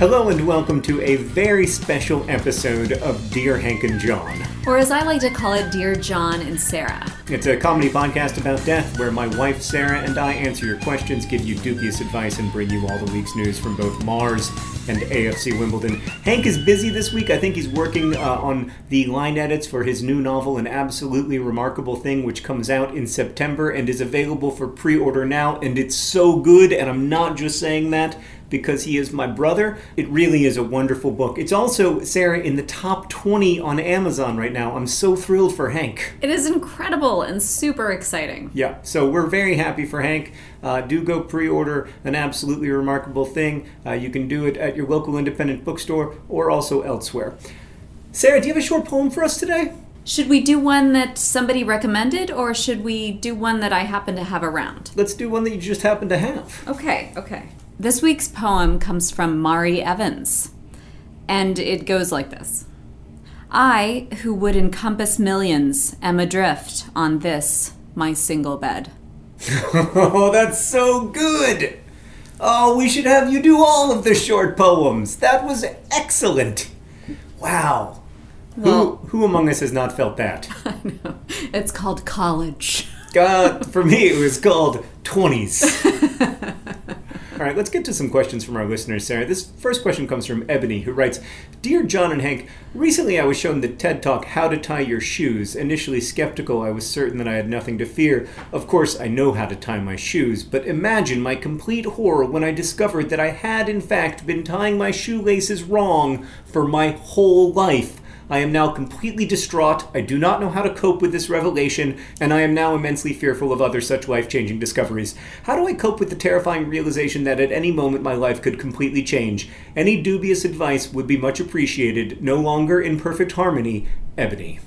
Hello and welcome to a very special episode of Dear Hank and John. Or as I like to call it, Dear John and Sarah. It's a comedy podcast about death where my wife Sarah and I answer your questions, give you dubious advice, and bring you all the week's news from both Mars and AFC Wimbledon. Hank is busy this week. I think he's working uh, on the line edits for his new novel, An Absolutely Remarkable Thing, which comes out in September and is available for pre order now. And it's so good, and I'm not just saying that because he is my brother. It really is a wonderful book. It's also, Sarah, in the top 20 on Amazon right now. I'm so thrilled for Hank. It is incredible and super exciting. Yeah, so we're very happy for Hank. Uh, do go pre order an absolutely remarkable thing. Uh, you can do it at your local independent bookstore or also elsewhere. Sarah, do you have a short poem for us today? Should we do one that somebody recommended or should we do one that I happen to have around? Let's do one that you just happen to have. Okay, okay. This week's poem comes from Mari Evans, and it goes like this I, who would encompass millions, am adrift on this, my single bed. oh, that's so good! Oh, we should have you do all of the short poems. That was excellent. Wow. Well- who, who among us has not felt that? I know. It's called College. God, for me, it was called 20s. All right, let's get to some questions from our listeners, Sarah. This first question comes from Ebony, who writes Dear John and Hank, recently I was shown the TED Talk How to Tie Your Shoes. Initially skeptical, I was certain that I had nothing to fear. Of course, I know how to tie my shoes, but imagine my complete horror when I discovered that I had, in fact, been tying my shoelaces wrong for my whole life. I am now completely distraught. I do not know how to cope with this revelation, and I am now immensely fearful of other such life changing discoveries. How do I cope with the terrifying realization that at any moment my life could completely change? Any dubious advice would be much appreciated. No longer in perfect harmony, Ebony.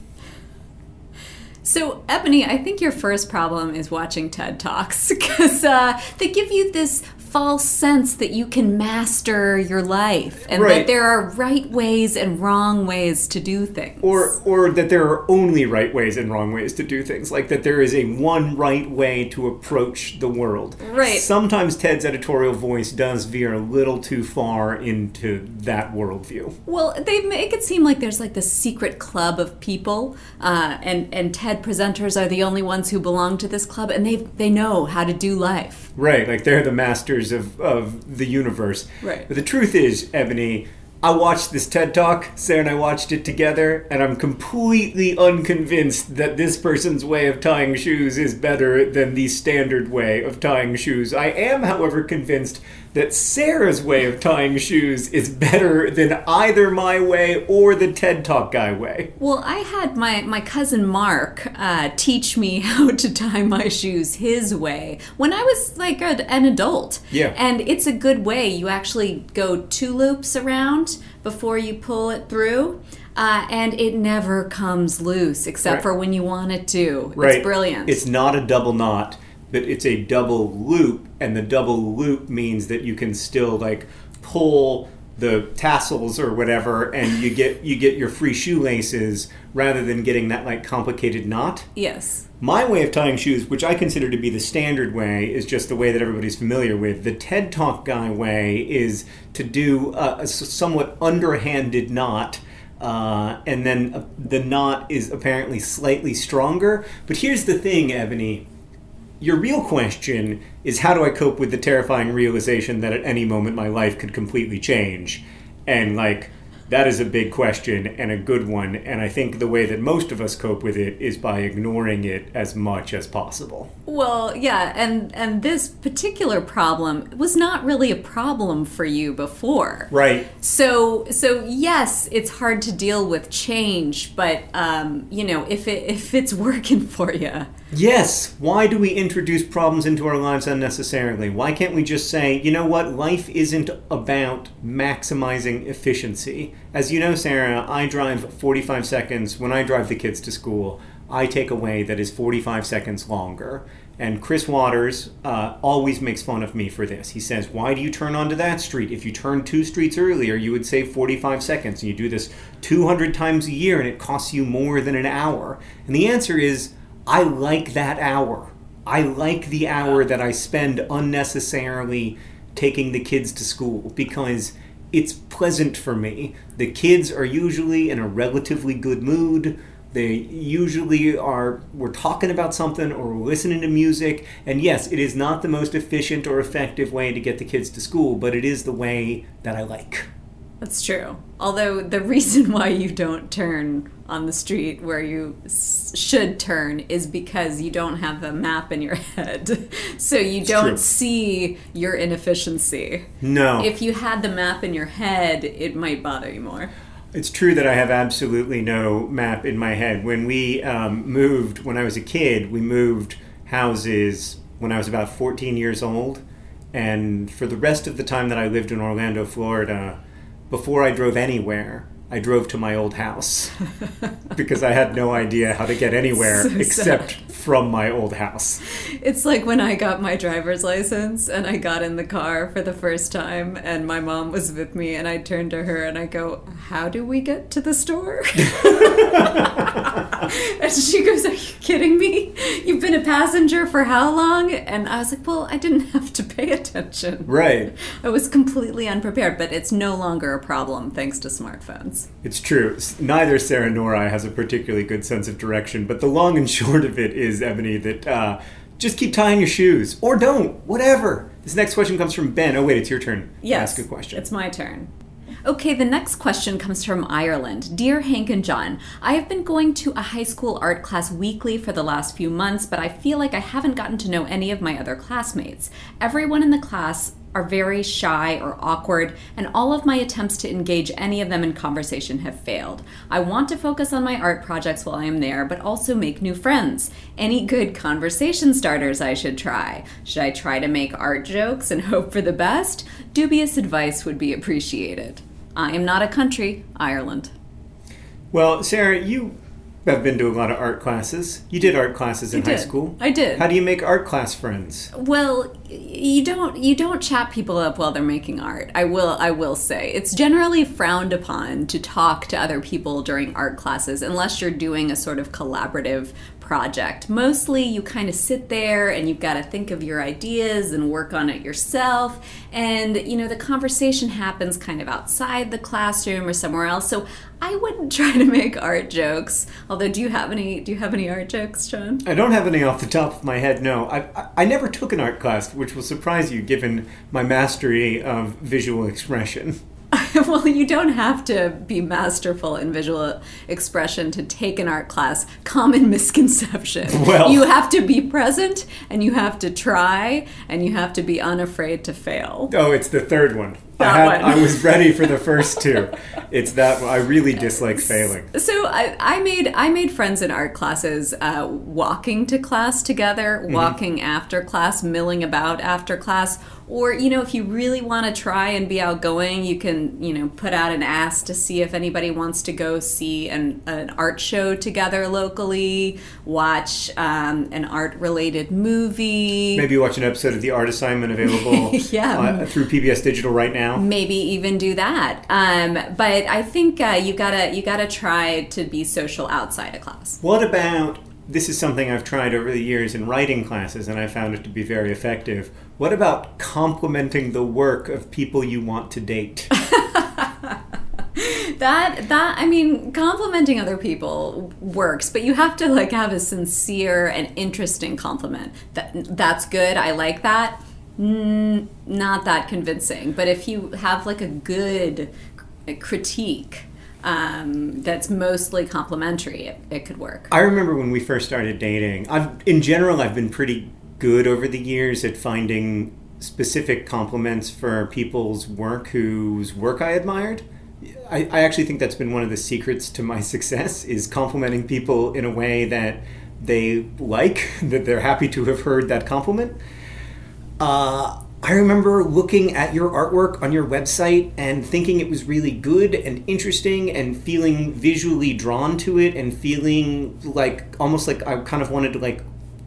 So, Ebony, I think your first problem is watching TED Talks because uh, they give you this false sense that you can master your life and Right. that there are right ways and wrong ways to do things. Or, or that there are only right ways and wrong ways to do things, like that there is a one right way to approach the world. Right. Sometimes TED's editorial voice does veer a little too far into that worldview. Well, they make it seem like there's like this secret club of people, uh, and and TED presenters are the only ones who belong to this club, and they they know how to do life. Right, like they're the masters of, of the universe. Right. But the truth is, Ebony, I watched this TED Talk, Sarah and I watched it together, and I'm completely unconvinced that this person's way of tying shoes is better than the standard way of tying shoes. I am, however, convinced that Sarah's way of tying shoes is better than either my way or the TED Talk guy way. Well, I had my, my cousin Mark uh, teach me how to tie my shoes his way when I was like a, an adult. Yeah. And it's a good way. You actually go two loops around before you pull it through. Uh, and it never comes loose except Right. for when you want it to. Right. It's brilliant. It's not a double knot, but it's a double loop, and the double loop means that you can still like pull the tassels or whatever, and you get you get your free shoelaces rather than getting that like complicated knot. yes. My way of tying shoes, which I consider to be the standard way, is just the way that everybody's familiar with. The TED Talk guy way is to do a, a somewhat underhanded knot. Uh, and then uh, the knot is apparently slightly stronger. But here's the thing, Ebony. Your real question is how do I cope with the terrifying realization that at any moment my life could completely change? And, like, that is a big question and a good one. And I think the way that most of us cope with it is by ignoring it as much as possible. Well, yeah, and and this particular problem was not really a problem for you before. Right. So so yes, it's hard to deal with change, but um, you know, if it if it's working for you. Yes. Why do we introduce problems into our lives unnecessarily? Why can't we just say, you know what, life isn't about maximizing efficiency? As you know, Sarah, I drive 45 seconds. When I drive the kids to school, I take a way that is 45 seconds longer. And Chris Waters uh, always makes fun of me for this. He says, Why do you turn onto that street? If you turn two streets earlier, you would save 45 seconds. And you do this 200 times a year, and it costs you more than an hour. And the answer is, I like that hour. I like the hour that I spend unnecessarily taking the kids to school because it's pleasant for me. The kids are usually in a relatively good mood. They usually are, we're talking about something or listening to music. And yes, it is not the most efficient or effective way to get the kids to school, but it is the way that I like. That's true. Although the reason why you don't turn on the street where you s- should turn is because you don't have a map in your head. So you don't true. see your inefficiency. No. If you had the map in your head, it might bother you more. It's true that I have absolutely no map in my head. When we um, moved, when I was a kid, we moved houses when I was about 14 years old. And for the rest of the time that I lived in Orlando, Florida, before I drove anywhere, I drove to my old house because I had no idea how to get anywhere So except from my old house. It's like when I got my driver's license and I got in the car for the first time and my mom was with me and I turned to her and I go, How do we get to the store? and she goes, Are you kidding me? You've been a passenger for how long? And I was like, Well, I didn't have to pay attention. Right. I was completely unprepared, but it's no longer a problem thanks to smartphones. It's true. Neither Sarah nor I has a particularly good sense of direction, but the long and short of it is, Ebony, that uh, just keep tying your shoes. Or don't. Whatever. This next question comes from Ben. Oh, wait, it's your turn Yes. ask a question. It's my turn. Okay, the next question comes from Ireland. Dear Hank and John, I have been going to a high school art class weekly for the last few months, but I feel like I haven't gotten to know any of my other classmates. Everyone in the class are very shy or awkward, and all of my attempts to engage any of them in conversation have failed. I want to focus on my art projects while I am there, but also make new friends. Any good conversation starters I should try? Should I try to make art jokes and hope for the best? Dubious advice would be appreciated. I am not a country, Ireland. well, Sarah, you have been to a lot of art classes. You did art classes in I high did. school. I did. How do you make art class friends? Well, you don't you don't chat people up while they're making art. I will I will say it's generally frowned upon to talk to other people during art classes unless you're doing a sort of collaborative project. Mostly you kind of sit there and you've got to think of your ideas and work on it yourself and you know the conversation happens kind of outside the classroom or somewhere else. So I wouldn't try to make art jokes. Although do you have any do you have any art jokes, John? I don't have any off the top of my head, no. I, I, I never took an art class, which will surprise you given my mastery of visual expression. well, you don't have to be masterful in visual expression to take an art class. Common misconception. Well- you have to be present and you have to try and you have to be unafraid to fail. Oh, it's the third one. I, had, one. I was ready for the first two. It's that. I really dislike failing. So I, I made I made friends in art classes, uh, walking to class together, Mm-hmm. walking after class, milling about after class, or you know, if you really want to try and be outgoing, you can you know put out an ask to see if anybody wants to go see an, an art show together locally, watch um, an art related movie. Maybe watch an episode of The Art Assignment available Yeah. uh, through PBS Digital right now. maybe even do that um, but i think uh, you gotta you gotta try to be social outside of class What about this is something I've tried over the years in writing classes and I found it to be very effective. What about complimenting the work of people you want to date? that that i mean complimenting other people works but you have to like have a sincere and interesting compliment that that's good i like that mm, not that convincing but if you have like a good critique um, that's mostly complimentary it, it could work I remember when we first started dating. I've in general I've been pretty good over the years at finding specific compliments for people's work whose work I admired. I, I actually think that's been one of the secrets to my success is complimenting people in a way that they like, that they're happy to have heard that compliment. Uh, I remember looking at your artwork on your website and thinking it was really good and interesting and feeling visually drawn to it and feeling like almost like I kind of wanted to like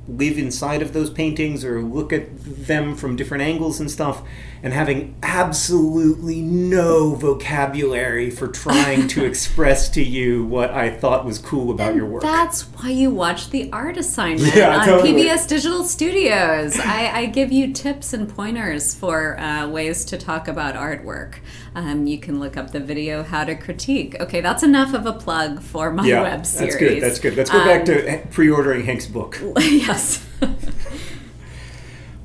live inside of those paintings or look at them from different angles and stuff and having absolutely no vocabulary for trying to express to you what I thought was cool about your work. That's why you watch the art assignment Yeah, on totally. PBS Digital Studios. I, I give you tips and pointers for uh, ways to talk about artwork. Um, you can look up the video "How to Critique." Okay, that's enough of a plug for my yeah, web series. that's good. That's good. Let's go back Um, to pre-ordering Hank's book. yes.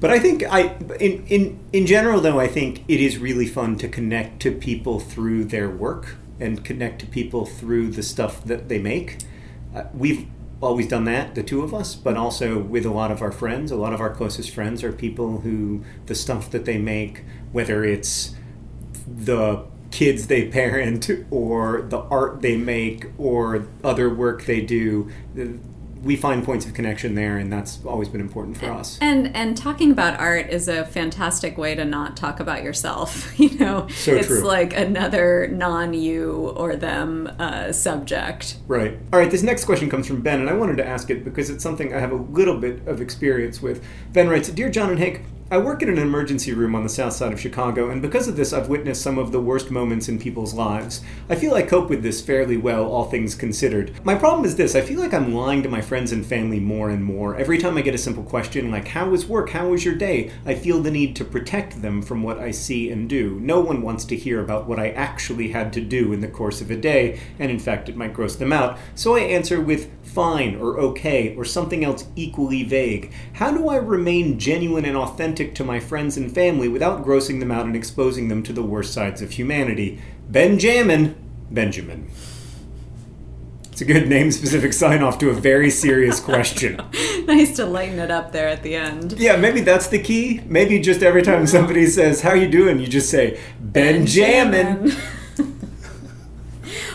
But I think I in in in general though I think it is really fun to connect to people through their work and connect to people through the stuff that they make. Uh, we've always done that, the two of us, but also with a lot of our friends. A lot of our closest friends are people who the stuff that they make, whether it's the kids they parent or the art they make or other work they do, we find points of connection there, and that's always been important for us. And and talking about art is a fantastic way to not talk about yourself. You know, So it's true. like another non-you or them uh, subject. Right. All right, this next question comes from Ben, and I wanted to ask it because it's something I have a little bit of experience with. Ben writes Dear John and Hank, I work in an emergency room on the south side of Chicago, and because of this, I've witnessed some of the worst moments in people's lives. I feel I cope with this fairly well, all things considered. My problem is this I feel like I'm lying to my friends and family more and more. Every time I get a simple question like, How was work? How was your day? I feel the need to protect them from what I see and do. No one wants to hear about what I actually had to do in the course of a day, and in fact, it might gross them out. So I answer with fine or okay or something else equally vague. How do I remain genuine and authentic to my friends and family without grossing them out and exposing them to the worst sides of humanity? Benjamin. Benjamin. It's a good name specific sign off to a very serious question. nice to lighten it up there at the end. Yeah, maybe that's the key. Maybe just every time somebody says, How you doing? you just say, Benjamin.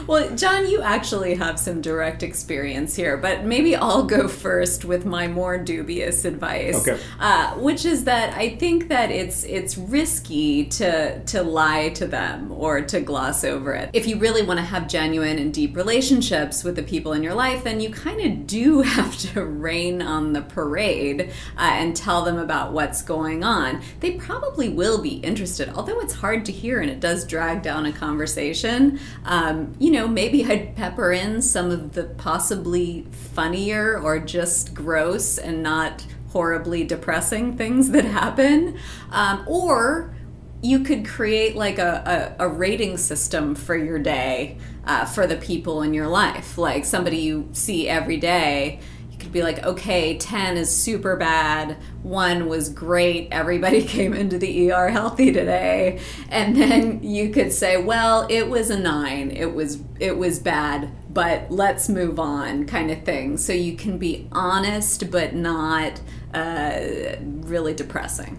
Well, John, you actually have some direct experience here, but maybe I'll go first with my more dubious advice, Okay. uh, which is that I think that it's it's risky to to lie to them or to gloss over it. If you really want to have genuine and deep relationships with the people in your life, then you kind of do have to rain on the parade uh, and tell them about what's going on. They probably will be interested, although it's hard to hear and it does drag down a conversation. Um, you know, maybe I'd pepper in some of the possibly funnier or just gross and not horribly depressing things that happen. Um, or you could create like a, a, a rating system for your day uh, for the people in your life. Like somebody you see every day, you could be like, okay, 10 is super bad, 1 was great, everybody came into the ER healthy today. And then you could say, well, it was a 9, it was it was bad, but let's move on kind of thing. So you can be honest but not uh, really depressing.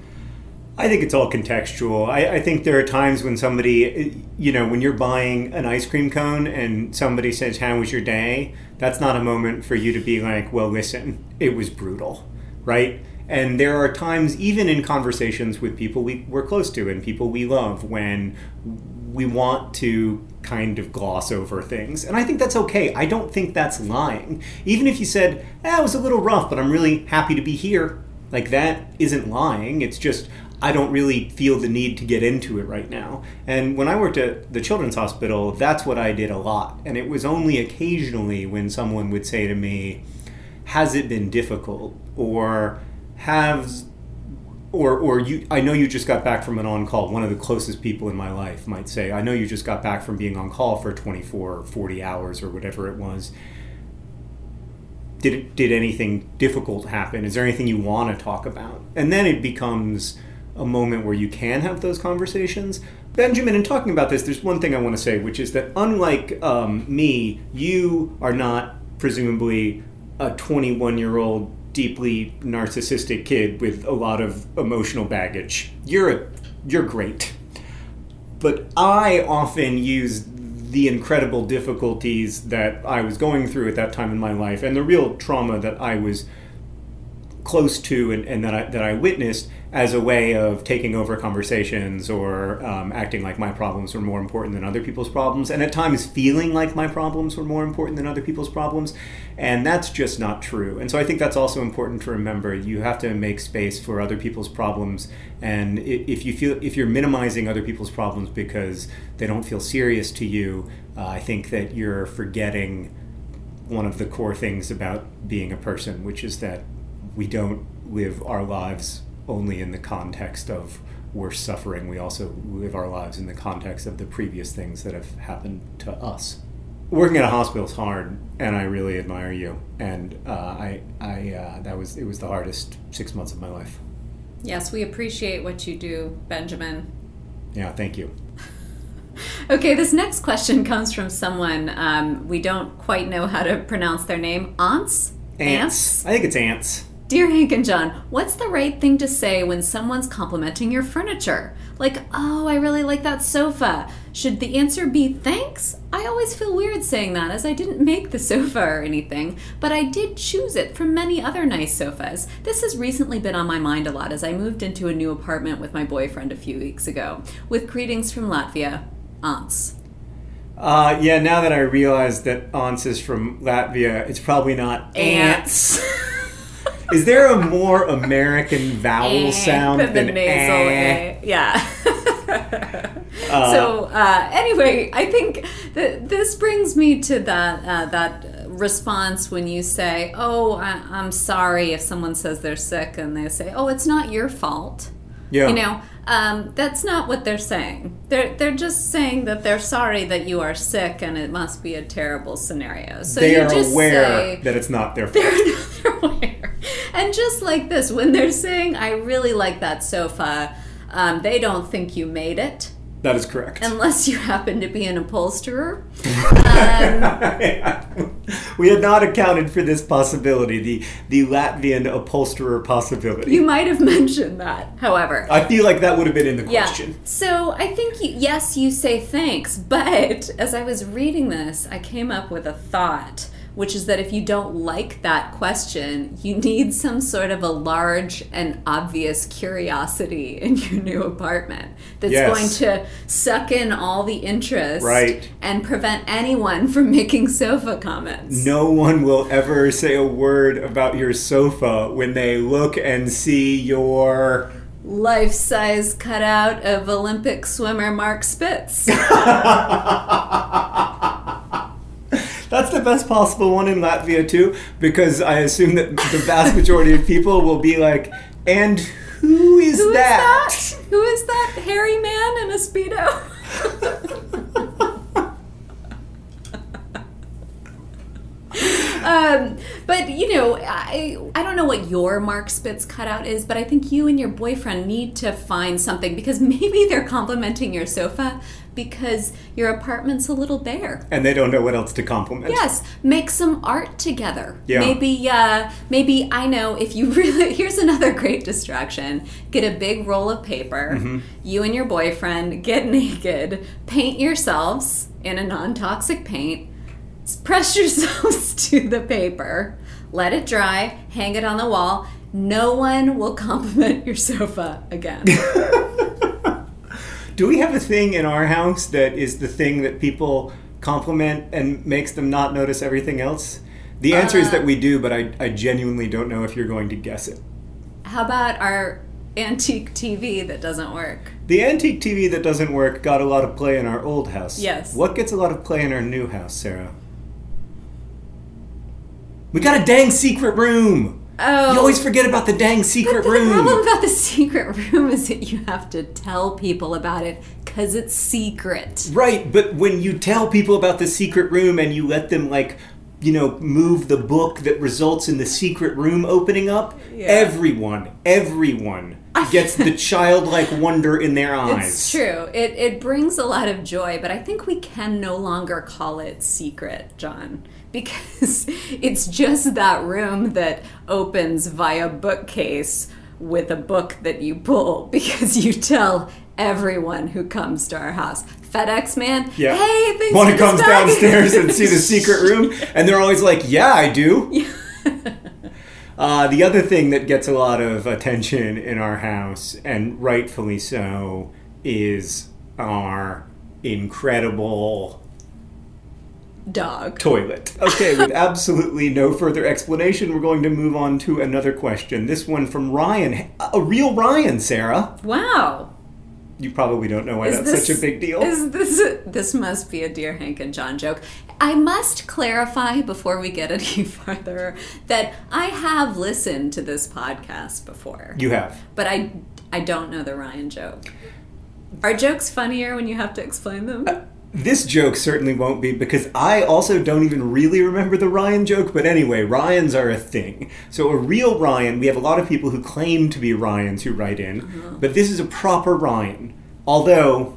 I think it's all contextual. I, I, think there are times when somebody, you know, when you're buying an ice cream cone and somebody says, How was your day? That's not a moment for you to be like, Well, listen, it was brutal, right? And there are times, even in conversations with people we, we're close to and people we love, when we want to kind of gloss over things. And I think that's okay. I don't think that's lying. Even if you said, eh, it was a little rough, but I'm really happy to be here. Like that isn't lying. It's just, I don't really feel the need to get into it right now. And when I worked at the Children's Hospital, that's what I did a lot. And it was only occasionally when someone would say to me, Has it been difficult? Or has or or you I know you just got back from an on call. One of the closest people in my life might say, I know you just got back from being on call for 24 or 40 hours or whatever it was. Did did anything difficult happen? Is there anything you want to talk about? And then it becomes a moment where you can have those conversations. Benjamin, in talking about this, there's one thing I want to say, which is that unlike um, me, you are not presumably a 21 year old deeply narcissistic kid with a lot of emotional baggage. You're a, you're great. But I often use the incredible difficulties that I was going through at that time in my life and the real trauma that I was close to and, and that I that I witnessed as a way of taking over conversations or um, acting like my problems were more important than other people's problems, and at times feeling like my problems were more important than other people's problems, and that's just not true. And so I think that's also important to remember. You have to make space for other people's problems, and if you feel if you're minimizing other people's problems because they don't feel serious to you, uh, I think that you're forgetting one of the core things about being a person, which is that we don't live our lives only in the context of worse suffering. We also live our lives in the context of the previous things that have happened to us. Working at a hospital is hard, and I really admire you. And uh, I, I, uh, that was it was the hardest six months of my life. Yes, we appreciate what you do, Benjamin. Yeah, thank you. okay, this next question comes from someone um, we don't quite know how to pronounce their name. Ants. Ants. I think it's ants. Dear Hank and John, what's the right thing to say when someone's complimenting your furniture? Like, oh, I really like that sofa. Should the answer be thanks? I always feel weird saying that as I didn't make the sofa or anything, but I did choose it from many other nice sofas. This has recently been on my mind a lot as I moved into a new apartment with my boyfriend a few weeks ago. With greetings from Latvia, Ants. Uh, yeah, now that I realize that Ants is from Latvia, it's probably not ants. ants. Is there a more American vowel sound than, the nasal a? Yeah. uh, so uh, anyway, I think that this brings me to that uh, that response when you say, "Oh, I, I'm sorry," if someone says they're sick and they say, "Oh, it's not your fault." Yeah. You know, um, that's not what they're saying. They're they're just saying that they're sorry that you are sick and it must be a terrible scenario. So they are just aware that it's not their fault. They're, they're aware. And just like this, when they're saying, "I really like that sofa," um, they don't think you made it. That is correct. Unless you happen to be an upholsterer. um, we had not accounted for this possibility, the, the Latvian upholsterer possibility. You might have mentioned that, however. I feel like that would have been in the question. Yeah. So I think, you, yes, you say thanks, but as I was reading this, I came up with a thought which is that if you don't like that question, you need some sort of a large and obvious curiosity in your new apartment that's yes. going to suck in all the interest right. and prevent anyone from making sofa comments. No one will ever say a word about your sofa when they look and see your life size cutout of Olympic swimmer Mark Spitz. That's the best possible one in Latvia too, because I assume that the vast majority of people will be like, and who is, who that? is that? Who is that hairy man in a speedo? Um, but you know, I I don't know what your Mark Spitz cutout is, but I think you and your boyfriend need to find something because maybe they're complimenting your sofa because your apartment's a little bare. And they don't know what else to compliment. Yes, make some art together. Yeah. Maybe, uh, maybe I know if you really. Here's another great distraction: get a big roll of paper. Mm-hmm. You and your boyfriend get naked, paint yourselves in a non-toxic paint, press yourselves to the paper, let it dry, hang it on the wall. No one will compliment your sofa again. Do we have a thing in our house that is the thing that people compliment and makes them not notice everything else? The answer is Uh, that we do, but I, I genuinely don't know if you're going to guess it. How about our antique TV that doesn't work? The antique TV that doesn't work got a lot of play in our old house. Yes. What gets a lot of play in our new house, Sarah? We got a dang secret room! Oh, You always forget about the dang secret But room! The problem about the secret room is that you have to tell people about it because it's secret. Right, but when you tell people about the secret room and you let them like you know, move the book that results in the secret room opening up, Yeah. everyone, everyone gets the childlike wonder in their eyes. It's true. It, it brings a lot of joy, but I think we can no longer call it secret, John, because it's just that room that opens via bookcase with a book that you pull because you tell everyone who comes to our house. FedEx man, Yeah. hey, thanks Want for to this comes bag." downstairs and see the secret room, and they're always like, "Yeah, I do." uh, the other thing that gets a lot of attention in our house, and rightfully so, is our incredible Dog. toilet. Okay, with absolutely no further explanation, we're going to move on to another question. This one from Ryan, a real Ryan, Sarah. Wow. You probably don't know why Is that's this- such a big deal. Is this this must be a dear Hank and John joke? I must clarify before we get any further that I have listened to this podcast before, you have. but I I don't know the Ryan joke. Are jokes funnier when you have to explain them? Uh, This joke certainly won't be because I also don't even really remember the Ryan joke, but anyway, Ryans are a thing. So, a real Ryan, we have a lot of people who claim to be Ryans who write in, uh-huh. but this is a proper Ryan. Although,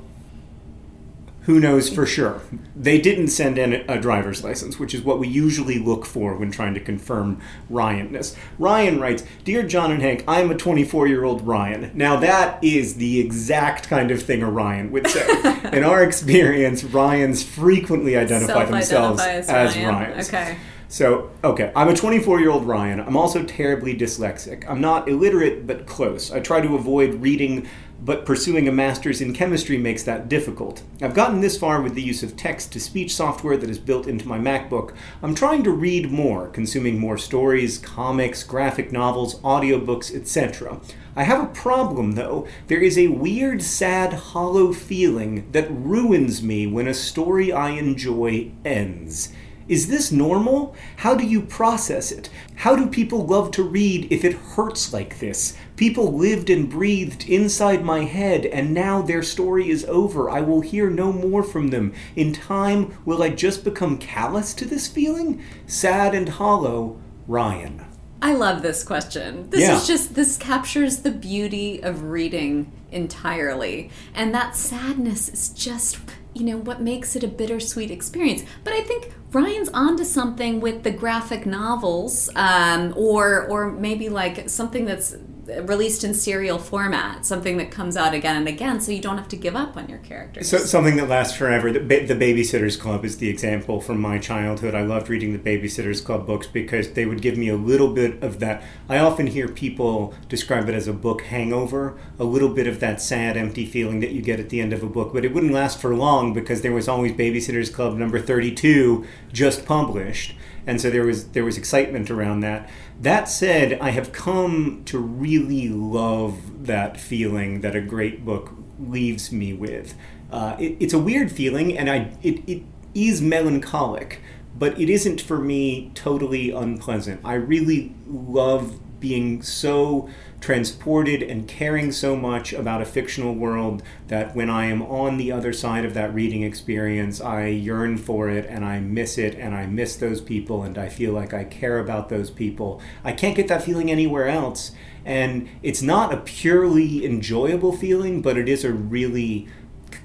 who knows for sure? They didn't send in a driver's license, which is what we usually look for when trying to confirm Ryanness. Ryan writes Dear John and Hank, I'm a 24 year old Ryan. Now, that is the exact kind of thing a Ryan would say. in our experience, Ryans frequently identify themselves as, Ryan. Ryans. Okay. So, okay, I'm a 24 year old Ryan. I'm also terribly dyslexic. I'm not illiterate, but close. I try to avoid reading, but pursuing a master's in chemistry makes that difficult. I've gotten this far with the use of text to speech software that is built into my MacBook. I'm trying to read more, consuming more stories, comics, graphic novels, audiobooks, etc. I have a problem, though. There is a weird, sad, hollow feeling that ruins me when a story I enjoy ends. Is this normal? How do you process it? How do people love to read if it hurts like this? People lived and breathed inside my head, and now their story is over. I will hear no more from them. In time, will I just become callous to this feeling? Sad and hollow, Ryan. I love this question. This Yeah. is just this captures the beauty of reading entirely. And that sadness is just you know what makes it a bittersweet experience. But I think Ryan's onto something with the graphic novels, um, or or maybe like something that's released in serial format, something that comes out again and again, so you don't have to give up on your characters. So something that lasts forever. The, the Babysitters Club is the example from my childhood. I loved reading the Babysitters Club books because they would give me a little bit of that. I often hear people describe it as a book hangover, a little bit of that sad, empty feeling that you get at the end of a book. But it wouldn't last for long because there was always Babysitters Club number thirty-two just published, and so there was there was excitement around that. That said, I have come to really love that feeling that a great book leaves me with. Uh, it, it's a weird feeling, and I it, it is melancholic, but it isn't for me totally unpleasant. I really love being so transported and caring so much about a fictional world that when I am on the other side of that reading experience, I yearn for it and I miss it and I miss those people and I feel like I care about those people. I can't get that feeling anywhere else. And it's not a purely enjoyable feeling, but it is a really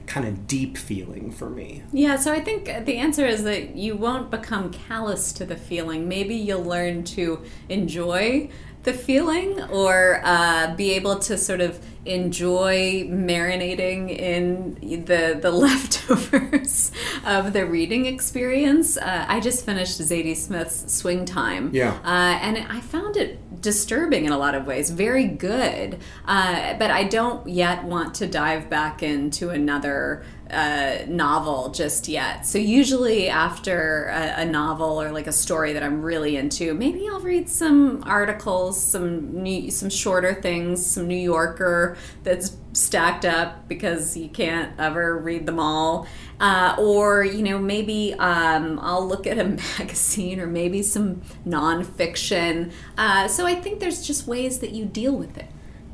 kind of deep feeling for me. Yeah, so I think the answer is that you won't become callous to the feeling. Maybe you'll learn to enjoy the feeling or uh, be able to sort of enjoy marinating in the the leftovers of the reading experience. Uh, I just finished Zadie Smith's Swing Time, yeah, uh, and I found it disturbing in a lot of ways. Very good, uh, but I don't yet want to dive back into another uh, novel just yet. So usually after a, a, novel or like a story that I'm really into, maybe I'll read some articles, some new, some shorter things, some New Yorker that's stacked up because you can't ever read them all. Uh, or you know maybe um, I'll look at a magazine or maybe some nonfiction. Uh, so I think there's just ways that you deal with it.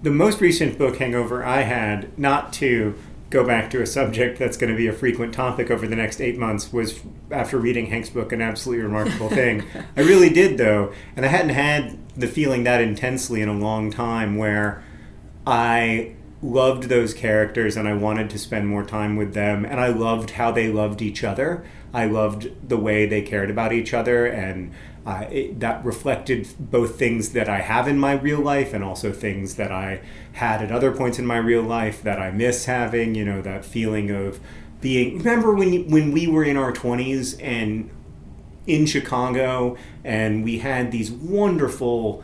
The most recent book hangover I had, not to go back to a subject that's going to be a frequent topic over the next eight months was after reading Hank's book, an absolutely remarkable thing. I really did, though, and I hadn't had the feeling that intensely in a long time where I loved those characters and I wanted to spend more time with them, and I loved how they loved each other. I loved the way they cared about each other and uh, it, that reflected both things that I have in my real life and also things that I had at other points in my real life that I miss having. You know, that feeling of being. Remember when when we were in our twenties and in Chicago, and we had these wonderful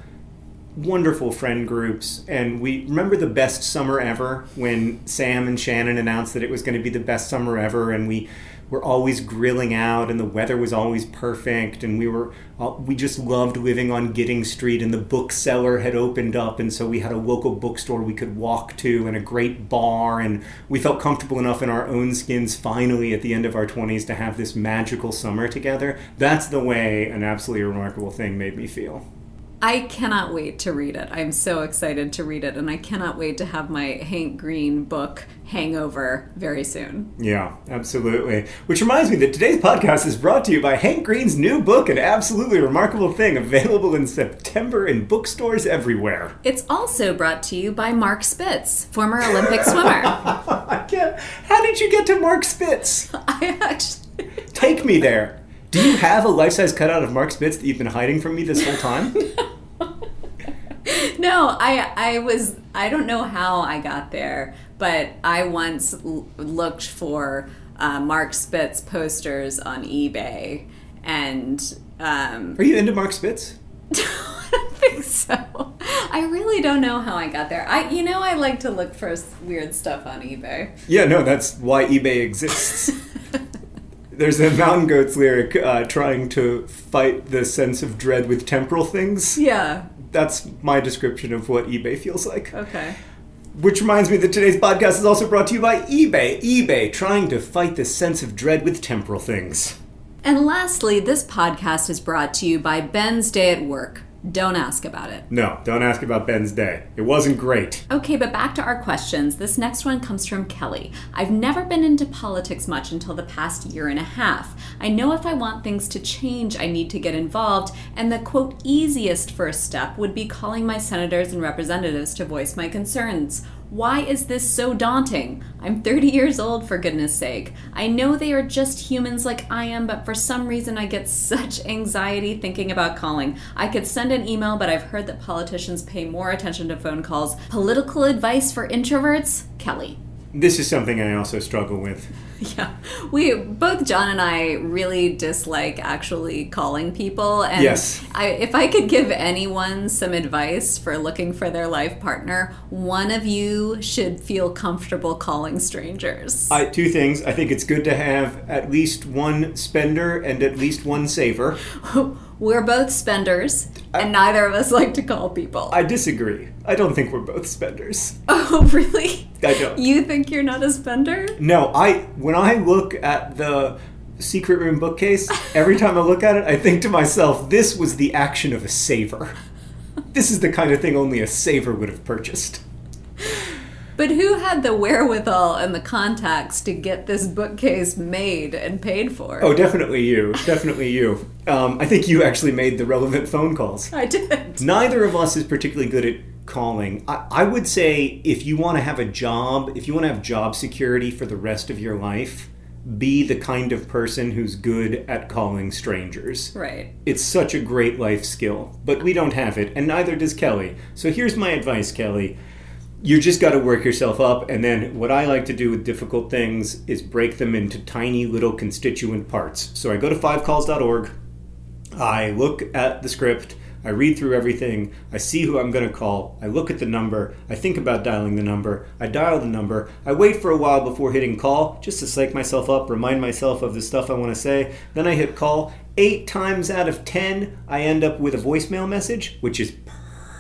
wonderful friend groups and we remember the best summer ever when Sam and Shannon announced that it was going to be the best summer ever and we were always grilling out and the weather was always perfect and we were uh, we just loved living on Giddings Street and the Book Cellar had opened up and so we had a local bookstore we could walk to and a great bar and we felt comfortable enough in our own skins finally at the end of our 20s to have this magical summer together. That's the way an absolutely remarkable thing made me feel I cannot wait to read it. I'm so excited to read it, and I cannot wait to have my Hank Green book hangover very soon. Yeah, absolutely. Which reminds me that today's podcast is brought to you by Hank Green's new book, An Absolutely Remarkable Thing, available in September in bookstores everywhere. It's also brought to you by Mark Spitz, former Olympic swimmer. I can't. How did you get to Mark Spitz? I actually. Take me there. Do you have a life size cutout of Mark Spitz that you've been hiding from me this whole time? no, I I was I don't know how I got there, but I once l- looked for uh, Mark Spitz posters on eBay, and um, are you into Mark Spitz? I don't think so. I really don't know how I got there. I, you know, I like to look for weird stuff on eBay. Yeah, no, that's why eBay exists. There's a Mountain Goats lyric uh, trying to fight the sense of dread with temporal things. Yeah. That's my description of what eBay feels like. Okay. Which reminds me that today's podcast is also brought to you by eBay. eBay trying to fight the sense of dread with temporal things. And lastly, this podcast is brought to you by Ben's Day at Work. Don't ask about it. No, don't ask about Ben's day. It wasn't great. Okay, but back to our questions. This next one comes from Kelly. I've never been into politics much until the past year and a half. I know if I want things to change, I need to get involved, and the quote, easiest first step would be calling my senators and representatives to voice my concerns. Why is this so daunting? I'm 30 years old, for goodness sake. I know they are just humans like I am, but for some reason I get such anxiety thinking about calling. I could send an email, but I've heard that politicians pay more attention to phone calls. Political advice for introverts? Kelly. This is something I also struggle with. Yeah. We both John and I really dislike actually calling people and yes. I, if I could give anyone some advice for looking for their life partner, one of you should feel comfortable calling strangers. I, two things. I think it's good to have at least one spender and at least one saver. We're both spenders, and neither of us like to call people. I disagree. I don't think we're both spenders. Oh, really? I don't. You think you're not a spender? No, I when I look at the secret room bookcase, every time I look at it, I think to myself, this was the action of a saver. this is the kind of thing only a saver would have purchased. But who had the wherewithal and the contacts to get this bookcase made and paid for? Oh, definitely you. Definitely you. Um, I think you actually made the relevant phone calls. I did. Neither of us is particularly good at calling. I, I would say if you want to have a job, if you want to have job security for the rest of your life, be the kind of person who's good at calling strangers. Right. It's such a great life skill, but we don't have it, and neither does Kelly. So here's my advice, Kelly. You just got to work yourself up, and then what I like to do with difficult things is break them into tiny little constituent parts. So I go to fivecalls.org, I look at the script, I read through everything, I see who I'm going to call, I look at the number, I think about dialing the number, I dial the number, I wait for a while before hitting call just to psych myself up, remind myself of the stuff I want to say, then I hit call. Eight times out of ten, I end up with a voicemail message, which is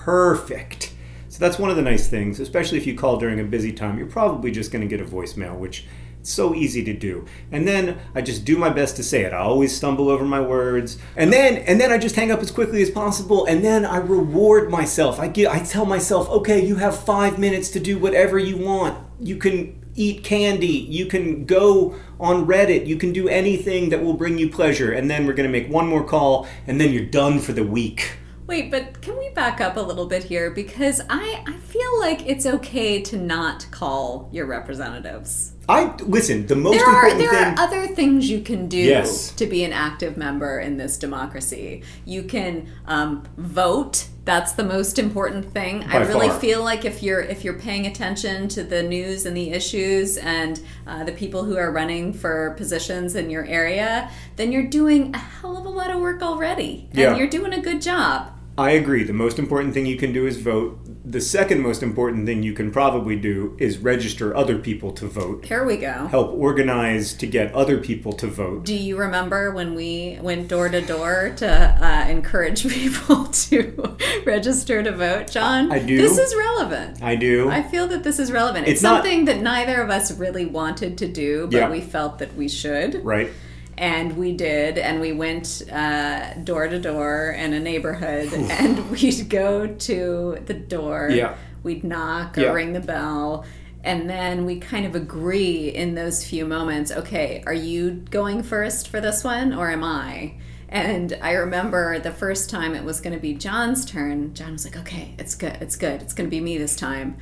perfect. So that's one of the nice things, especially if you call during a busy time, you're probably just going to get a voicemail, which is so easy to do. And then I just do my best to say it. I always stumble over my words. And then and then I just hang up as quickly as possible and then I reward myself. I get I tell myself, "Okay, you have 5 minutes to do whatever you want. You can eat candy, you can go on Reddit, you can do anything that will bring you pleasure." And then we're going to make one more call and then you're done for the week. Wait, but can we back up a little bit here? Because I, I feel like it's okay to not call your representatives. I listen, the most There are there thing are other things you can do Yes. to be an active member in this democracy. You can um, vote. That's the most important thing. I really far. feel like if you're if you're paying attention to the news and the issues and uh, the people who are running for positions in your area, then you're doing a hell of a lot of work already, and Yeah. you're doing a good job. I agree. The most important thing you can do is vote. The second most important thing you can probably do is register other people to vote. Here we go. Help organize to get other people to vote. Do you remember when we went door to door to uh, encourage people to register to vote, John? I do. This is relevant. I do. I feel that this is relevant. It's, It's not- something that neither of us really wanted to do, but Yeah. we felt that we should. right? And we did, and we went uh, door to door in a neighborhood, and we'd go to the door. Yeah. We'd knock or Yeah. ring the bell, and then we kind of agree in those few moments okay, are you going first for this one, or am I? And I remember the first time it was going to be John's turn, John was like, okay, it's good, it's good, it's going to be me this time.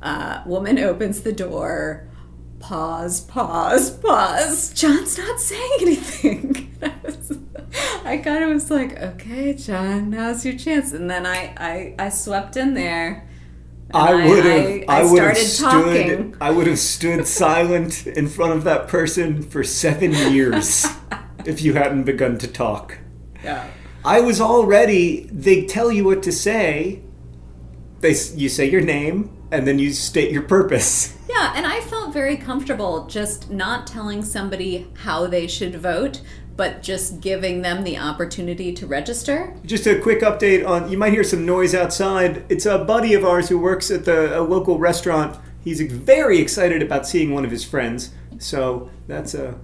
Uh, woman opens the door pause, pause, pause. John's not saying anything. I, was, I kind of was like, okay, John, now's your chance. And then I, I, I swept in there. I would have. I, I, I would have started stood. talking. I would have stood silent in front of that person for seven years if you hadn't begun to talk. Yeah. I was already. They tell you what to say. They you say your name and then you state your purpose. Yeah, and I felt very comfortable just not telling somebody how they should vote, but just giving them the opportunity to register. Just a quick update on. You might hear some noise outside. It's a buddy of ours who works at the local restaurant. He's very excited about seeing one of his friends. So that's a.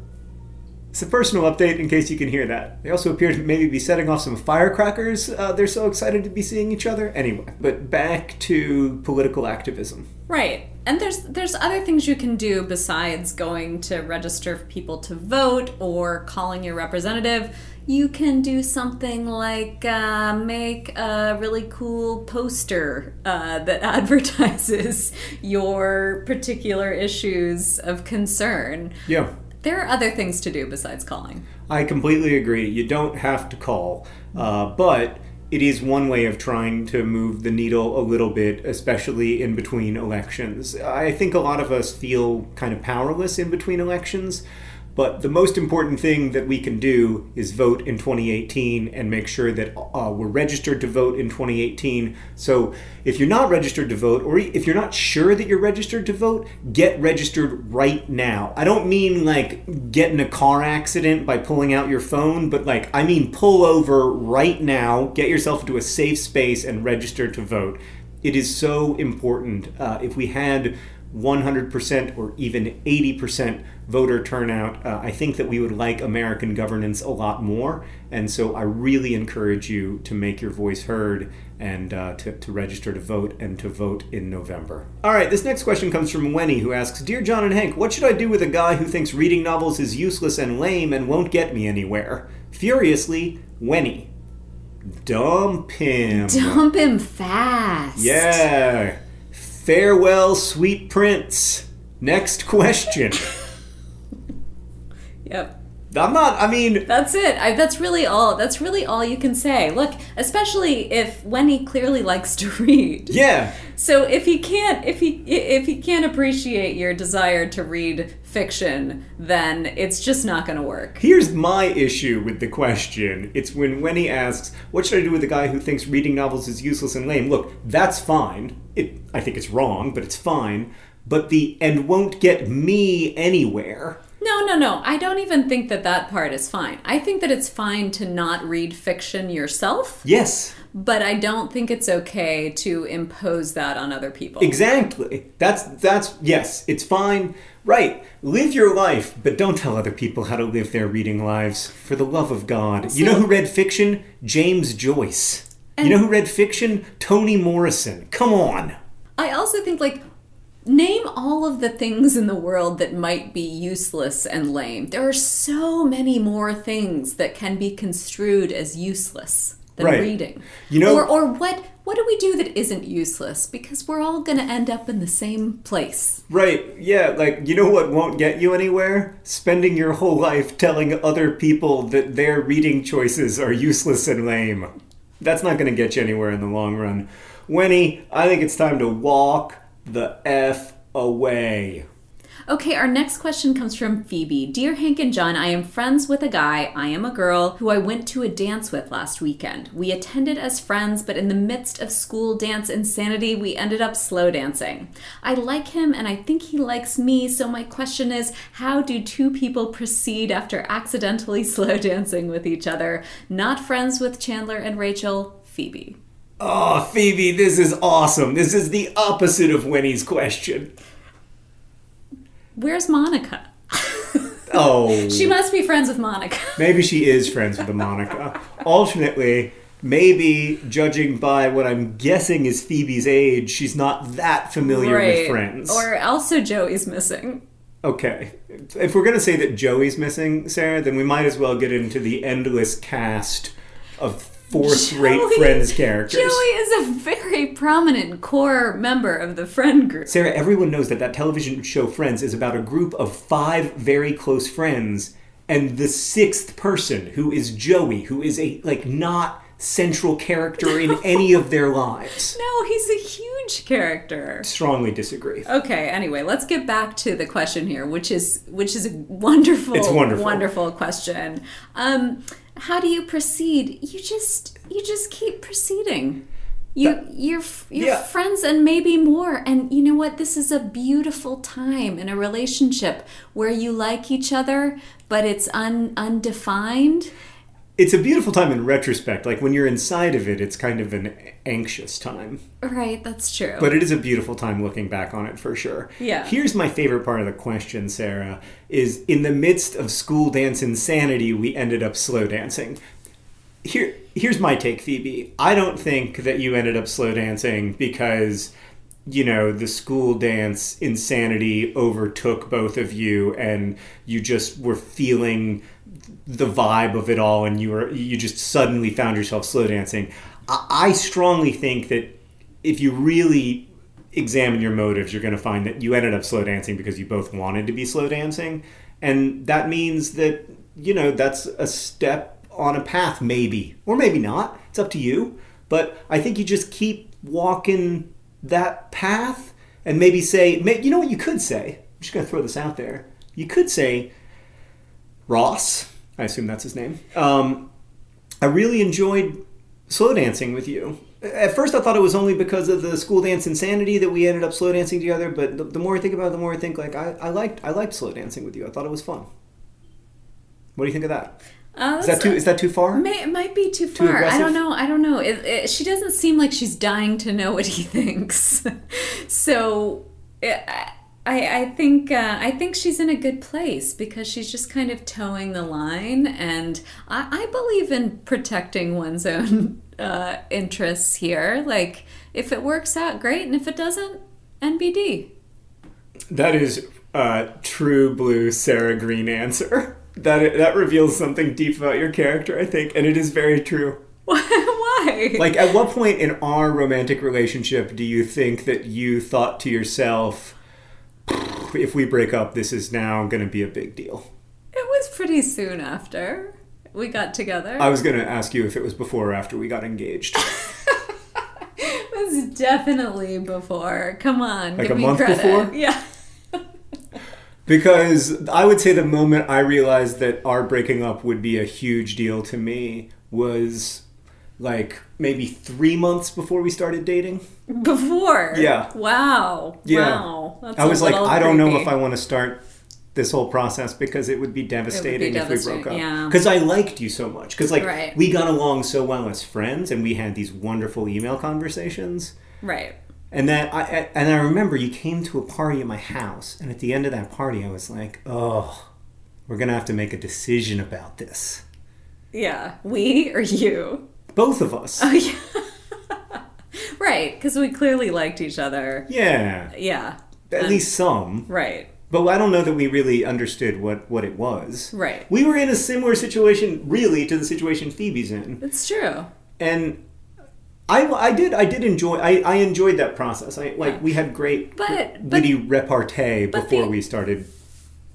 It's a personal update in case you can hear that. They also appear to maybe be setting off some firecrackers. Uh, they're so excited to be seeing each other. Anyway, but back to political activism. Right. And there's there's other things you can do besides going to register people to vote or calling your representative. You can do something like uh, make a really cool poster uh, that advertises your particular issues of concern. Yeah. There are other things to do besides calling. I completely agree. You don't have to call, uh, but it is one way of trying to move the needle a little bit, especially in between elections. I think a lot of us feel kind of powerless in between elections, but the most important thing that we can do is vote in 2018 and make sure that uh, we're registered to vote in 2018. So if you're not registered to vote, or if you're not sure that you're registered to vote, get registered right now. I don't mean like get in a car accident by pulling out your phone, but like I mean pull over right now, get yourself into a safe space, and register to vote. It is so important. Uh, if we had 100% or even 80% voter turnout, uh, I think that we would like American governance a lot more. And so I really encourage you to make your voice heard and uh, to, to register to vote and to vote in November. All right, this next question comes from Wenny, who asks Dear John and Hank, what should I do with a guy who thinks reading novels is useless and lame and won't get me anywhere? Furiously, Wenny. Dump him. Dump him fast. Yeah. Farewell, sweet prince. Next question. I'm not, I mean, That's it. I, that's really all. That's really all you can say. Look, especially if Wenny clearly likes to read. yeah. So if he can't, if he if he can't appreciate your desire to read fiction, then it's just not going to work. Here's my issue with the question. It's when Wenny asks, What should I do with a guy who thinks reading novels is useless and lame? Look, that's fine. It, I think it's wrong, but it's fine. But the and won't get me anywhere. No, no, no. I don't even think that that part is fine. I think that it's fine to not read fiction yourself, Yes, but I don't think it's okay to impose that on other people. exactly. That's, that's, yes, it's fine. Right. Live your life, but don't tell other people how to live their reading lives. For the love of God. You know who read fiction? James Joyce. You know who read fiction? Toni Morrison. Come on. I also think like name all of the things in the world that might be useless and lame. There are so many more things that can be construed as useless than Right. reading. You know- or or what what do we do that isn't useless? Because we're all going to end up in the same place. Right, yeah, like, you know what won't get you anywhere? Spending your whole life telling other people that their reading choices are useless and lame. That's not gonna get you anywhere in the long run. Winnie, I think it's time to walk the F away. Okay, our next question comes from Phoebe. Dear Hank and John, I am friends with a guy, I am a girl, who I went to a dance with last weekend. We attended as friends, but in the midst of school dance insanity, we ended up slow dancing. I like him and I think he likes me, so my question is how do two people proceed after accidentally slow dancing with each other? Not friends with Chandler and Rachel, Phoebe. Oh, Phoebe, this is awesome. This is the opposite of Winnie's question. Where's Monica? Oh. She must be friends with Monica. Maybe she is friends with the Monica. Alternately, maybe judging by what I'm guessing is Phoebe's age, she's not that familiar with friends. Or also Joey's missing. okay. If we're going to say that Joey's missing, Sarah, then we might as well get into the endless cast of fourth rate friends characters. Joey is a very prominent core member of the friend group. Sarah, everyone knows that that television show Friends is about a group of five very close friends, and the sixth person, who is Joey, who is a like not central character in any of their lives. No, he's a huge character. Strongly disagree. Okay, anyway, let's get back to the question here, which is which is a wonderful It's wonderful. wonderful question. Um how do you proceed? You just you just keep proceeding. You you're you're Yeah. friends and maybe more and you know what this is a beautiful time in a relationship where you like each other but it's un, undefined. It's a beautiful time in retrospect. Like when you're inside of it, it's kind of an anxious time. Right, that's true. But it is a beautiful time looking back on it for sure. Yeah. Here's my favorite part of the question, Sarah, is in the midst of school dance insanity, we ended up slow dancing. Here here's my take, Phoebe. I don't think that you ended up slow dancing because you know, the school dance insanity overtook both of you and you just were feeling the vibe of it all and you were you just suddenly found yourself slow dancing. I, I strongly think that if you really examine your motives, you're going to find that you ended up slow dancing because you both wanted to be slow dancing, and that means that you know that's a step on a path, maybe or maybe not. It's up to you. But I think you just keep walking that path and maybe say, you know what you could say. I'm just going to throw this out there. You could say, Ross, I assume that's his name. Um, I really enjoyed slow dancing with you. At first, I thought it was only because of the school dance insanity that we ended up slow dancing together. But the, the more I think about it, the more I think like I, I liked I liked slow dancing with you. I thought it was fun. What do you think of that? Uh, Is that too is that too far? May, it might be too far. I don't know. I don't know. It, it, she doesn't seem like she's dying to know what he thinks. so, it, I, I think uh, I think she's in a good place because she's just kind of toeing the line, and I, I believe in protecting one's own uh, interests here. Like if it works out, great, and if it doesn't, NBD. That is a true blue Sarah Green answer. That that reveals something deep about your character, I think, and it is very true. Why? Like, at what point in our romantic relationship do you think that you thought to yourself, if we break up, this is now going to be a big deal? It was pretty soon after we got together. I was going to ask you if it was before or after we got engaged. it was definitely before. Come on, Like give a me month credit. before? Yeah. Because I would say the moment I realized that our breaking up would be a huge deal to me was like maybe three months before we started dating. Before. Yeah. Wow. Yeah. Wow. That's I was like, I don't know if I want to start this whole process because it would be devastating if we broke up. yeah. Because I liked you so much. Because like Right. we got along so well as friends, and we had these wonderful email conversations. Right. And that I I- and I remember you came to a party at my house, and at the end of that party, I was like, oh, we're gonna have to make a decision about this. Yeah. We or you? Both of us. Oh, yeah. right. Because we clearly liked each other. yeah, Yeah. at least some. Right. But I don't know that we really understood what what it was. Right. We were in a similar situation, really, to the situation Phoebe's in, It's true. and I, I did I did enjoy I, I enjoyed that process. I like we had great But- but- witty repartee but before the- we started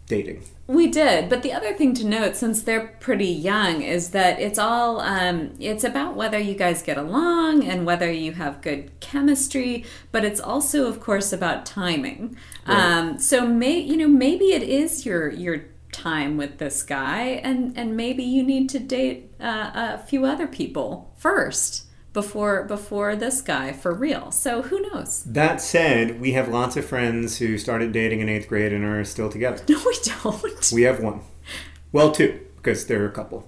dating. We did, but the other thing to note, since they're pretty young, is that it's all um, it's about whether you guys get along and whether you have good chemistry. But it's also, of course, about timing. Um, so, may you know, maybe it is your your time with this guy, and and maybe you need to date uh, a few other people first before before this guy for real. So who knows? That said, we have lots of friends who started dating in eighth grade and are still together. No, we don't. We have one. Well, two, because they're a couple.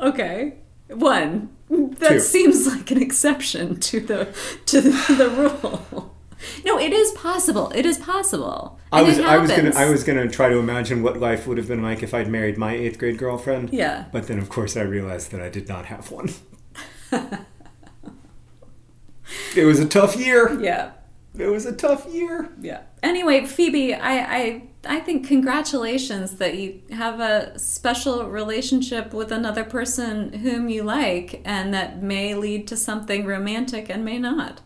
Okay. One. That Two. seems like an exception to the to the, the rule. No, it is possible. It is possible. I was I was gonna. I was gonna try to imagine what life would have been like if I'd married my eighth grade girlfriend. Yeah. But then of course I realized that I did not have one. it was a tough year. Yeah. It was a tough year. Yeah. Anyway, Phoebe, I, I I think congratulations that you have a special relationship with another person whom you like and that may lead to something romantic and may not.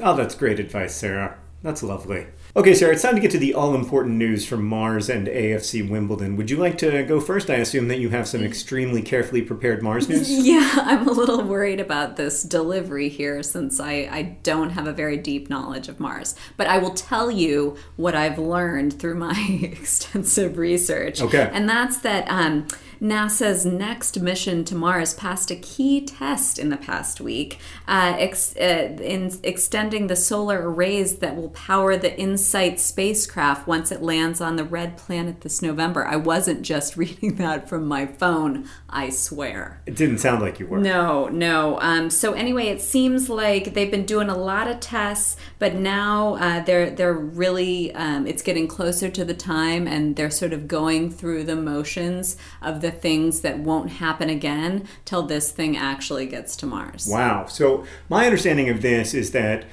Oh, that's great advice, Sarah. That's lovely. Okay, Sarah, it's time to get to the all important news from Mars and AFC Wimbledon. Would you like to go first? I assume that you have some extremely carefully prepared Mars news. Yeah, I'm a little worried about this delivery here since I, I don't have a very deep knowledge of Mars. But I will tell you what I've learned through my extensive research. Okay. And that's that um, NASA's next mission to Mars passed a key test in the past week, uh, ex- uh, in extending the solar arrays that will power the InSight spacecraft once it lands on the red planet this November. I wasn't just reading that from my phone, I swear. It didn't sound like you were. No, no. Um, so anyway, it seems like they've been doing a lot of tests, but now uh, they're they're really um, it's getting closer to the time, and they're sort of going through the motions of the things that won't happen again till this thing actually gets to Mars. Wow. So, my understanding of this is that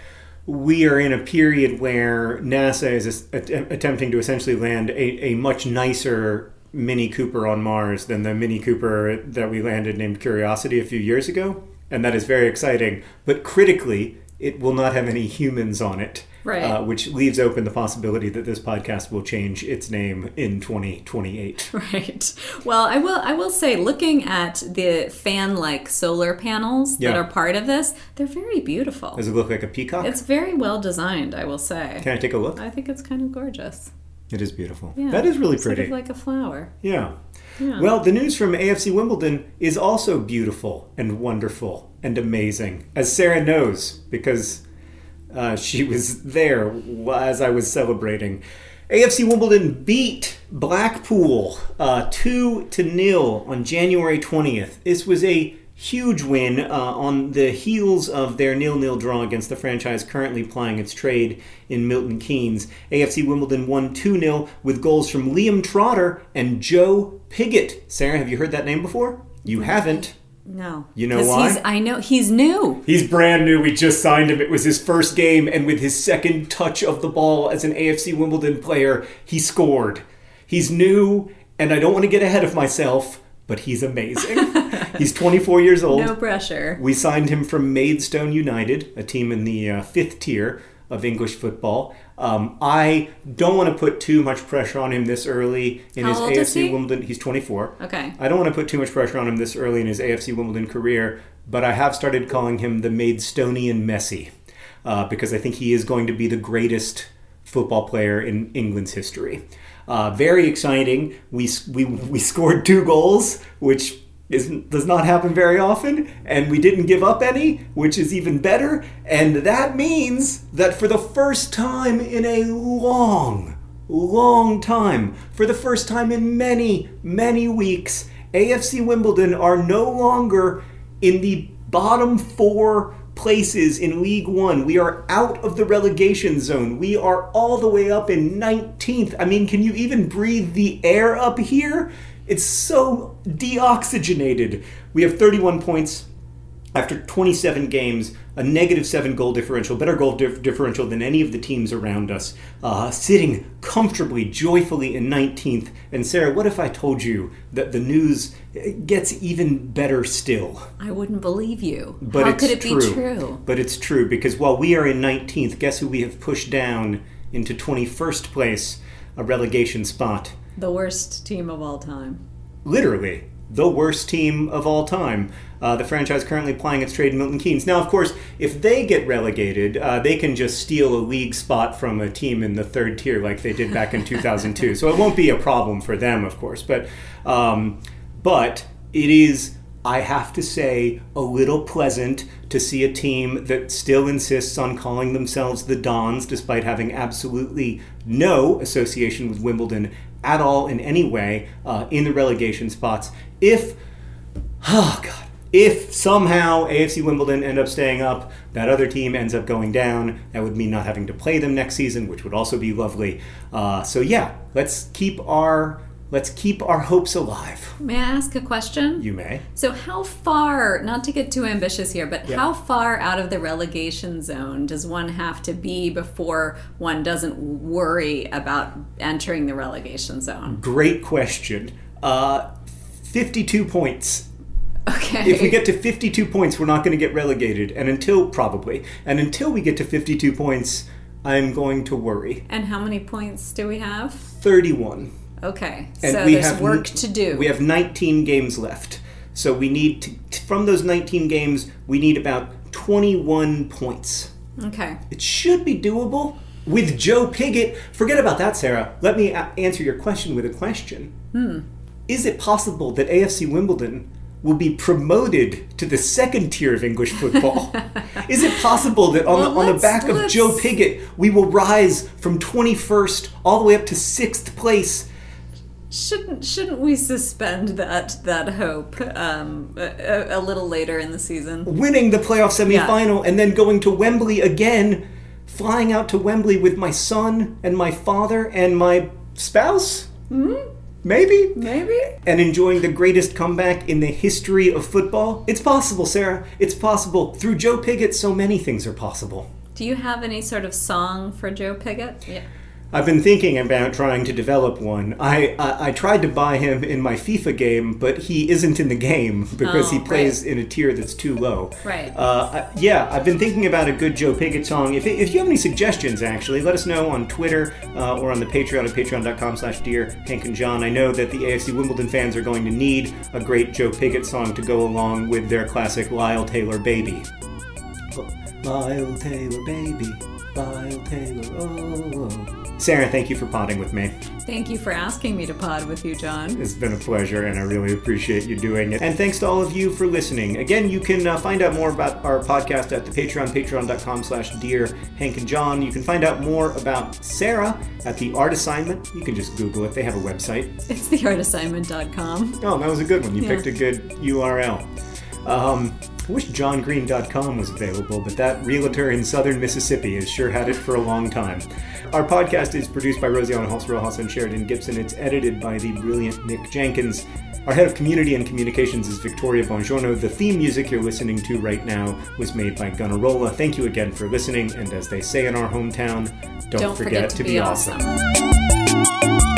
we are in a period where NASA is att- attempting to essentially land a, a much nicer Mini Cooper on Mars than the Mini Cooper that we landed named Curiosity a few years ago. And that is very exciting. But critically, it will not have any humans on it. Right. Uh, which leaves open the possibility that this podcast will change its name in 2028. Right. Well, I will. I will say, looking at the fan-like solar panels that are part of this, they're very beautiful. Does it look like a peacock? It's very well designed. I will say. Can I take a look? I think it's kind of gorgeous. It is beautiful. Yeah, that is really pretty. sort of like a flower. Yeah. Yeah. Well, the news from AFC Wimbledon is also beautiful and wonderful and amazing, as Sarah knows because uh, she was there as I was celebrating. AFC Wimbledon beat Blackpool uh, two to nil on January twentieth. This was a huge win uh, on the heels of their nil-nil draw against the franchise currently plying its trade in Milton Keynes. AFC Wimbledon won 2-0 with goals from Liam Trotter and Joe Pigott. Sarah, have you heard that name before? You haven't. No. You know why? He's, I know he's new. He's brand new. We just signed him. It was his first game, and with his second touch of the ball as an AFC Wimbledon player, he scored. He's new, and I don't want to get ahead of myself, but he's amazing. he's 24 years old. No pressure. We signed him from Maidstone United, a team in the uh, fifth tier of English football. Um, I don't want to put too much pressure on him this early in How his AFC he? Wimbledon. He's 24. Okay. I don't want to put too much pressure on him this early in his AFC Wimbledon career, but I have started calling him the Maidstonian Messi uh, because I think he is going to be the greatest football player in England's history. Uh, very exciting. We, we, we scored two goals, which is, does not happen very often, and we didn't give up any, which is even better. And that means that for the first time in a long, long time, for the first time in many, many weeks, AFC Wimbledon are no longer in the bottom four places in League One. We are out of the relegation zone. We are all the way up in 19th. I mean, can you even breathe the air up here? It's so deoxygenated. We have 31 points after 27 games, a negative seven goal differential, better goal dif- differential than any of the teams around us, uh, sitting comfortably, joyfully in 19th. And Sarah, what if I told you that the news uh, gets even better still? I wouldn't believe you. But How could it true. be true? But it's true because while we are in 19th, guess who we have pushed down into 21st place, a relegation spot? The worst team of all time. literally the worst team of all time. Uh, the franchise currently plying its trade in Milton Keynes. Now, of course, if they get relegated, uh, they can just steal a league spot from a team in the third tier like they did back in 2002. So it won't be a problem for them, of course. But, um, but it is, I have to say, a little pleasant to see a team that still insists on calling themselves the Dons, despite having absolutely no association with Wimbledon at all in any way uh, in the relegation spots. If, oh God, if somehow AFC Wimbledon end up staying up, that other team ends up going down, that would mean not having to play them next season, which would also be lovely. Uh, so yeah, let's keep our let's keep our hopes alive. May I ask a question? You may. So, how far, not to get too ambitious here, but how far out of the relegation zone does one have to be before one doesn't worry about entering the relegation zone? Great question. Uh, 52 points. Okay. If we get to 52 points, we're not going to get relegated. And until, probably, and until we get to 52 points, I'm going to worry. and how many points do we have? 31. Okay. And so we there's have work to do. We have 19 games left. So we need to, from those 19 games, we need about 21 points. okay. It should be doable with Joe Pigott. Forget about that, Sarah. Let me a- answer your question with a question. Hmm. Is it possible that AFC Wimbledon will be promoted to the second tier of English football? Is it possible that on, Well, the, on the back of Joe Pigott, we will rise from 21st all the way up to 6th place? Shouldn't shouldn't we suspend that that hope um, a, a- a little later in the season? winning the playoff semifinal and then going to Wembley again, flying out to Wembley with my son and my father and my spouse? Maybe? Maybe. And enjoying the greatest comeback in the history of football? It's possible, Sarah. It's possible. Through Joe Pigott, so many things are possible. Do you have any sort of song for Joe Pigott? Yeah. I've been thinking about trying to develop one. I, I, I tried to buy him in my FIFA game, but he isn't in the game because he Oh, plays in a tier that's too low. Right. Uh, I- yeah, I've been thinking about a good Joe Pigott song. If, if you have any suggestions, actually, let us know on Twitter uh, or on the Patreon at patreon.com slash dear Hank and John. I know that the AFC Wimbledon fans are going to need a great Joe Pigott song to go along with their classic Lyle Taylor Baby. Lyle Taylor Baby, Lyle Taylor, oh. Sarah, thank you for potting with me. Thank you for asking me to pod with you, John. It's been a pleasure, and I really appreciate you doing it. And thanks to all of you for listening. Again, you can uh, find out more about our podcast at the Patreon, patreon.com slash dear Hank and John. You can find out more about Sarah at the Art Assignment. You can just Google it. They have a website. It's theartassignment.com. Oh, that was a good one. You Yeah. picked a good URL. Um, I wish johngreen.com was available, but that realtor in southern Mississippi has sure had it for a long time. Our podcast is produced by Rosie Halse Rojas and Sheridan Gibson. It's edited by the brilliant Nick Jenkins. Our head of community and communications is Victoria Bongiorno. The theme music you're listening to right now was made by Gunnarolla. Thank you again for listening, and as they say in our hometown, don't, Don't forget, forget to to be be awesome. awesome.